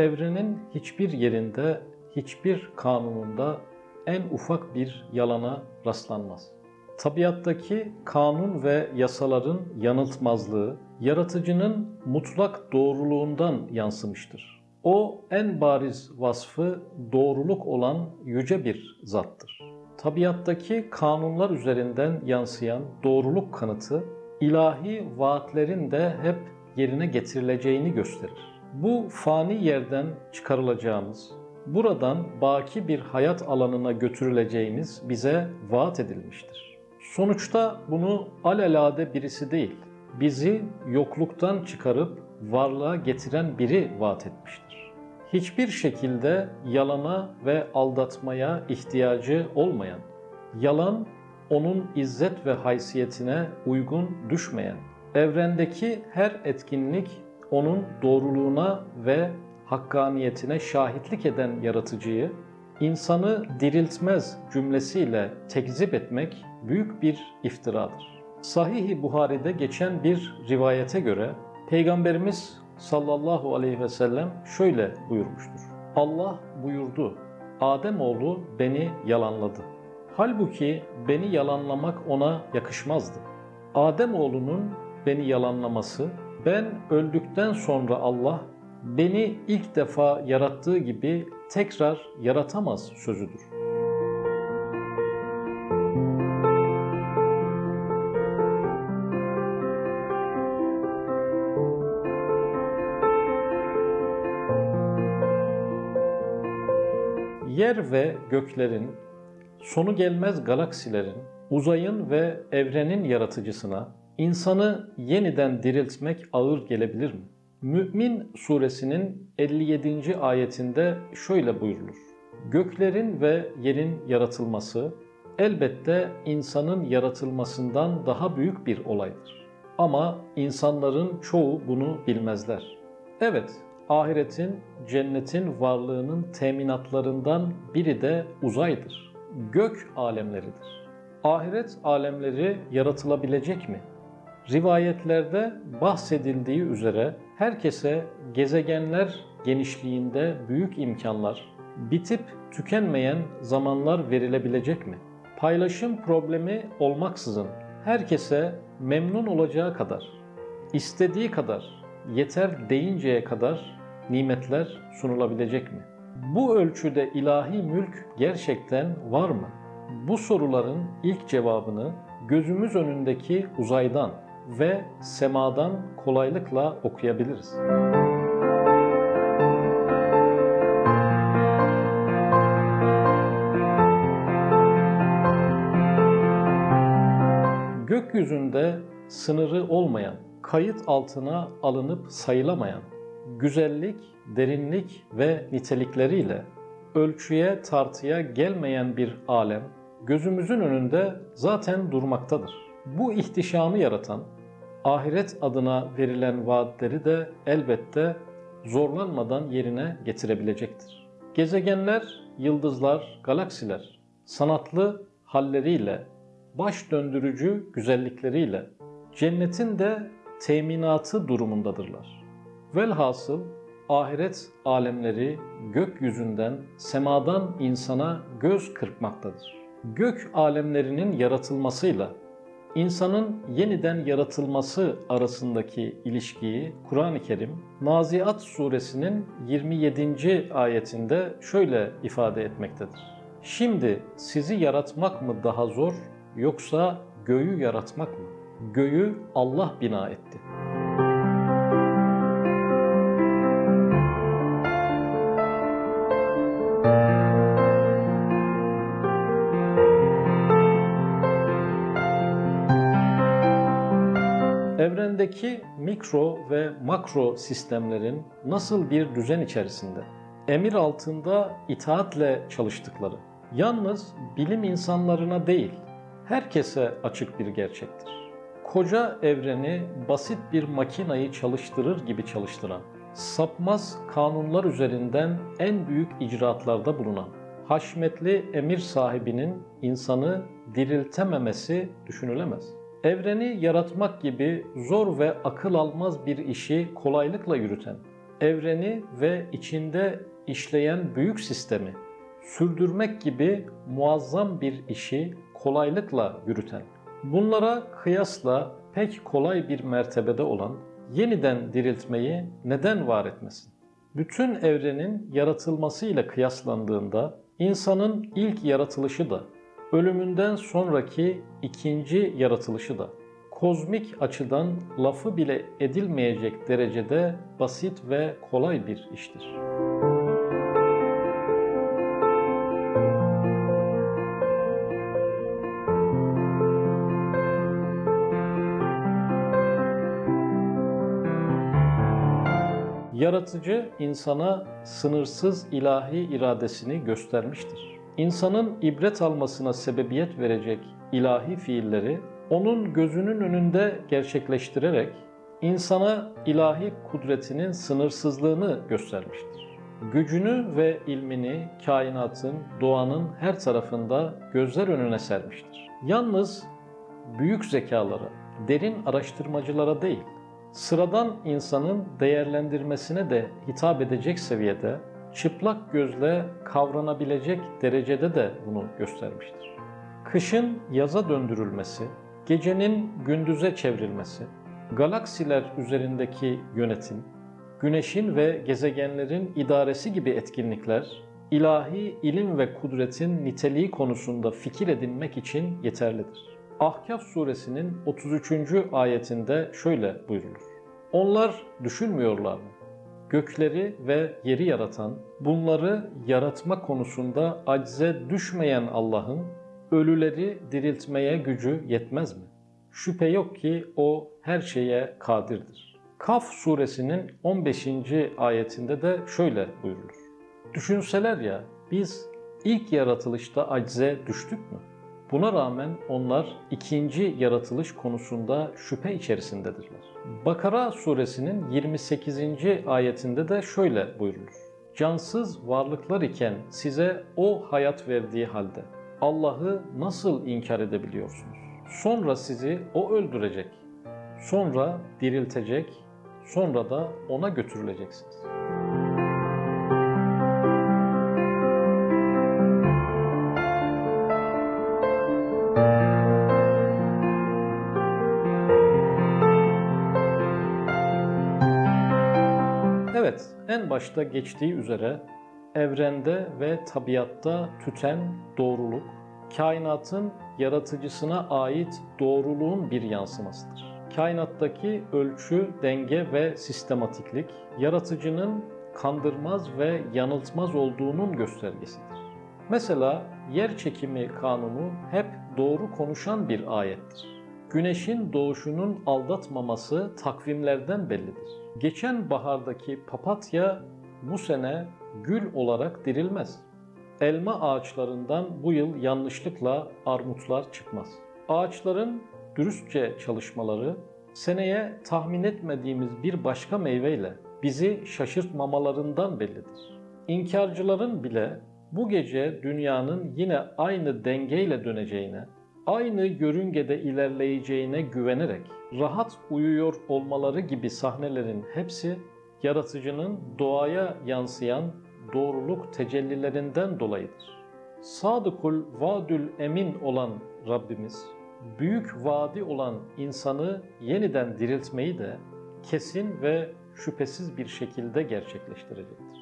Evrenin hiçbir yerinde, hiçbir kanununda en ufak bir yalana rastlanmaz. Tabiattaki kanun ve yasaların yanıltmazlığı, yaratıcının mutlak doğruluğundan yansımıştır. O en bariz vasfı doğruluk olan yüce bir zattır. Tabiattaki kanunlar üzerinden yansıyan doğruluk kanıtı, ilahi vaatlerin de hep yerine getirileceğini gösterir. Bu fani yerden çıkarılacağımız, buradan baki bir hayat alanına götürüleceğimiz bize vaat edilmiştir. Sonuçta bunu alelade birisi değil, bizi yokluktan çıkarıp varlığa getiren biri vaat etmiştir. Hiçbir şekilde yalana ve aldatmaya ihtiyacı olmayan, yalan onun izzet ve haysiyetine uygun düşmeyen, evrendeki her etkinlik onun doğruluğuna ve hakkaniyetine şahitlik eden yaratıcıyı, insanı diriltmez cümlesiyle tekzip etmek büyük bir iftiradır. Sahih-i Buhari'de geçen bir rivayete göre Peygamberimiz sallallahu aleyhi ve sellem şöyle buyurmuştur. Allah buyurdu, Ademoğlu beni yalanladı. Halbuki beni yalanlamak ona yakışmazdı. Ademoğlunun beni yalanlaması, ben öldükten sonra Allah beni ilk defa yarattığı gibi tekrar yaratamaz sözüdür. Yer ve göklerin, sonu gelmez galaksilerin, uzayın ve evrenin yaratıcısına insanı yeniden diriltmek ağır gelebilir mi? Mü'min suresinin 57. ayetinde şöyle buyurulur. Göklerin ve yerin yaratılması elbette insanın yaratılmasından daha büyük bir olaydır. Ama insanların çoğu bunu bilmezler. Evet, ahiretin, cennetin varlığının teminatlarından biri de uzaydır. Gök alemleridir. Ahiret alemleri yaratılabilecek mi? Rivayetlerde bahsedildiği üzere herkese gezegenler genişliğinde büyük imkanlar, bitip tükenmeyen zamanlar verilebilecek mi? Paylaşım problemi olmaksızın herkese memnun olacağı kadar, istediği kadar, yeter deyinceye kadar nimetler sunulabilecek mi? Bu ölçüde ilahi mülk gerçekten var mı? Bu soruların ilk cevabını gözümüz önündeki uzaydan ve semadan kolaylıkla okuyabiliriz. Gökyüzünde sınırı olmayan, kayıt altına alınıp sayılamayan, güzellik, derinlik ve nitelikleriyle ölçüye tartıya gelmeyen bir alem gözümüzün önünde zaten durmaktadır. Bu ihtişamı yaratan, ahiret adına verilen vaatleri de elbette zorlanmadan yerine getirebilecektir. Gezegenler, yıldızlar, galaksiler sanatlı halleriyle, baş döndürücü güzellikleriyle cennetin de teminatı durumundadırlar. Velhasıl ahiret alemleri gökyüzünden, semadan insana göz kırpmaktadır. Gök alemlerinin yaratılmasıyla insanın yeniden yaratılması arasındaki ilişkiyi Kur'an-ı Kerim Naziat suresinin 27. ayetinde şöyle ifade etmektedir. Şimdi sizi yaratmak mı daha zor yoksa göğü yaratmak mı? Göğü Allah bina etti. Evrendeki mikro ve makro sistemlerin nasıl bir düzen içerisinde, emir altında itaatle çalıştıkları, yalnız bilim insanlarına değil, herkese açık bir gerçektir. Koca evreni basit bir makinayı çalıştırır gibi çalıştıran, sapmaz kanunlar üzerinden en büyük icraatlarda bulunan, haşmetli emir sahibinin insanı diriltememesi düşünülemez. Evreni yaratmak gibi zor ve akıl almaz bir işi kolaylıkla yürüten, evreni ve içinde işleyen büyük sistemi sürdürmek gibi muazzam bir işi kolaylıkla yürüten, bunlara kıyasla pek kolay bir mertebede olan yeniden diriltmeyi neden var etmesin? Bütün evrenin yaratılmasıyla kıyaslandığında insanın ilk yaratılışı da, ölümünden sonraki ikinci yaratılışı da kozmik açıdan lafı bile edilmeyecek derecede basit ve kolay bir iştir. Yaratıcı insana sınırsız ilahi iradesini göstermiştir. İnsanın ibret almasına sebebiyet verecek ilahi fiilleri onun gözünün önünde gerçekleştirerek insana ilahi kudretinin sınırsızlığını göstermiştir. Gücünü ve ilmini kainatın, doğanın her tarafında gözler önüne sermiştir. Yalnız büyük zekalara, derin araştırmacılara değil, sıradan insanın değerlendirmesine de hitap edecek seviyede, çıplak gözle kavranabilecek derecede de bunu göstermiştir. Kışın yaza döndürülmesi, gecenin gündüze çevrilmesi, galaksiler üzerindeki yönetim, güneşin ve gezegenlerin idaresi gibi etkinlikler, ilahi ilim ve kudretin niteliği konusunda fikir edinmek için yeterlidir. Ahkaf suresinin 33. ayetinde şöyle buyrulur. Onlar düşünmüyorlar mı? Gökleri ve yeri yaratan, bunları yaratma konusunda acize düşmeyen Allah'ın ölüleri diriltmeye gücü yetmez mi? Şüphe yok ki o her şeye kadirdir. Kaf suresinin 15. ayetinde de şöyle buyurulur. Düşünseler ya biz ilk yaratılışta acize düştük mü? Buna rağmen onlar ikinci yaratılış konusunda şüphe içerisindedirler. Bakara suresinin 28. ayetinde de şöyle buyurulur. Cansız varlıklar iken size o hayat verdiği halde Allah'ı nasıl inkar edebiliyorsunuz? Sonra sizi o öldürecek, sonra diriltecek, sonra da ona götürüleceksiniz. Evet, en başta geçtiği üzere evrende ve tabiatta tüten doğruluk, kainatın yaratıcısına ait doğruluğun bir yansımasıdır. Kainattaki ölçü, denge ve sistematiklik, yaratıcının kandırmaz ve yanıltmaz olduğunun göstergesidir. Mesela yer çekimi kanunu hep doğru konuşan bir ayettir. Güneşin doğuşunun aldatmaması takvimlerden bellidir. Geçen bahardaki papatya bu sene gül olarak dirilmez. Elma ağaçlarından bu yıl yanlışlıkla armutlar çıkmaz. Ağaçların dürüstçe çalışmaları seneye tahmin etmediğimiz bir başka meyveyle bizi şaşırtmamalarından bellidir. İnkarcıların bile bu gece dünyanın yine aynı dengeyle döneceğine, aynı yörüngede ilerleyeceğine güvenerek rahat uyuyor olmaları gibi sahnelerin hepsi yaratıcının doğaya yansıyan doğruluk tecellilerinden dolayıdır. Sadıkul vadül emin olan Rabbimiz, büyük vadi olan insanı yeniden diriltmeyi de kesin ve şüphesiz bir şekilde gerçekleştirecektir.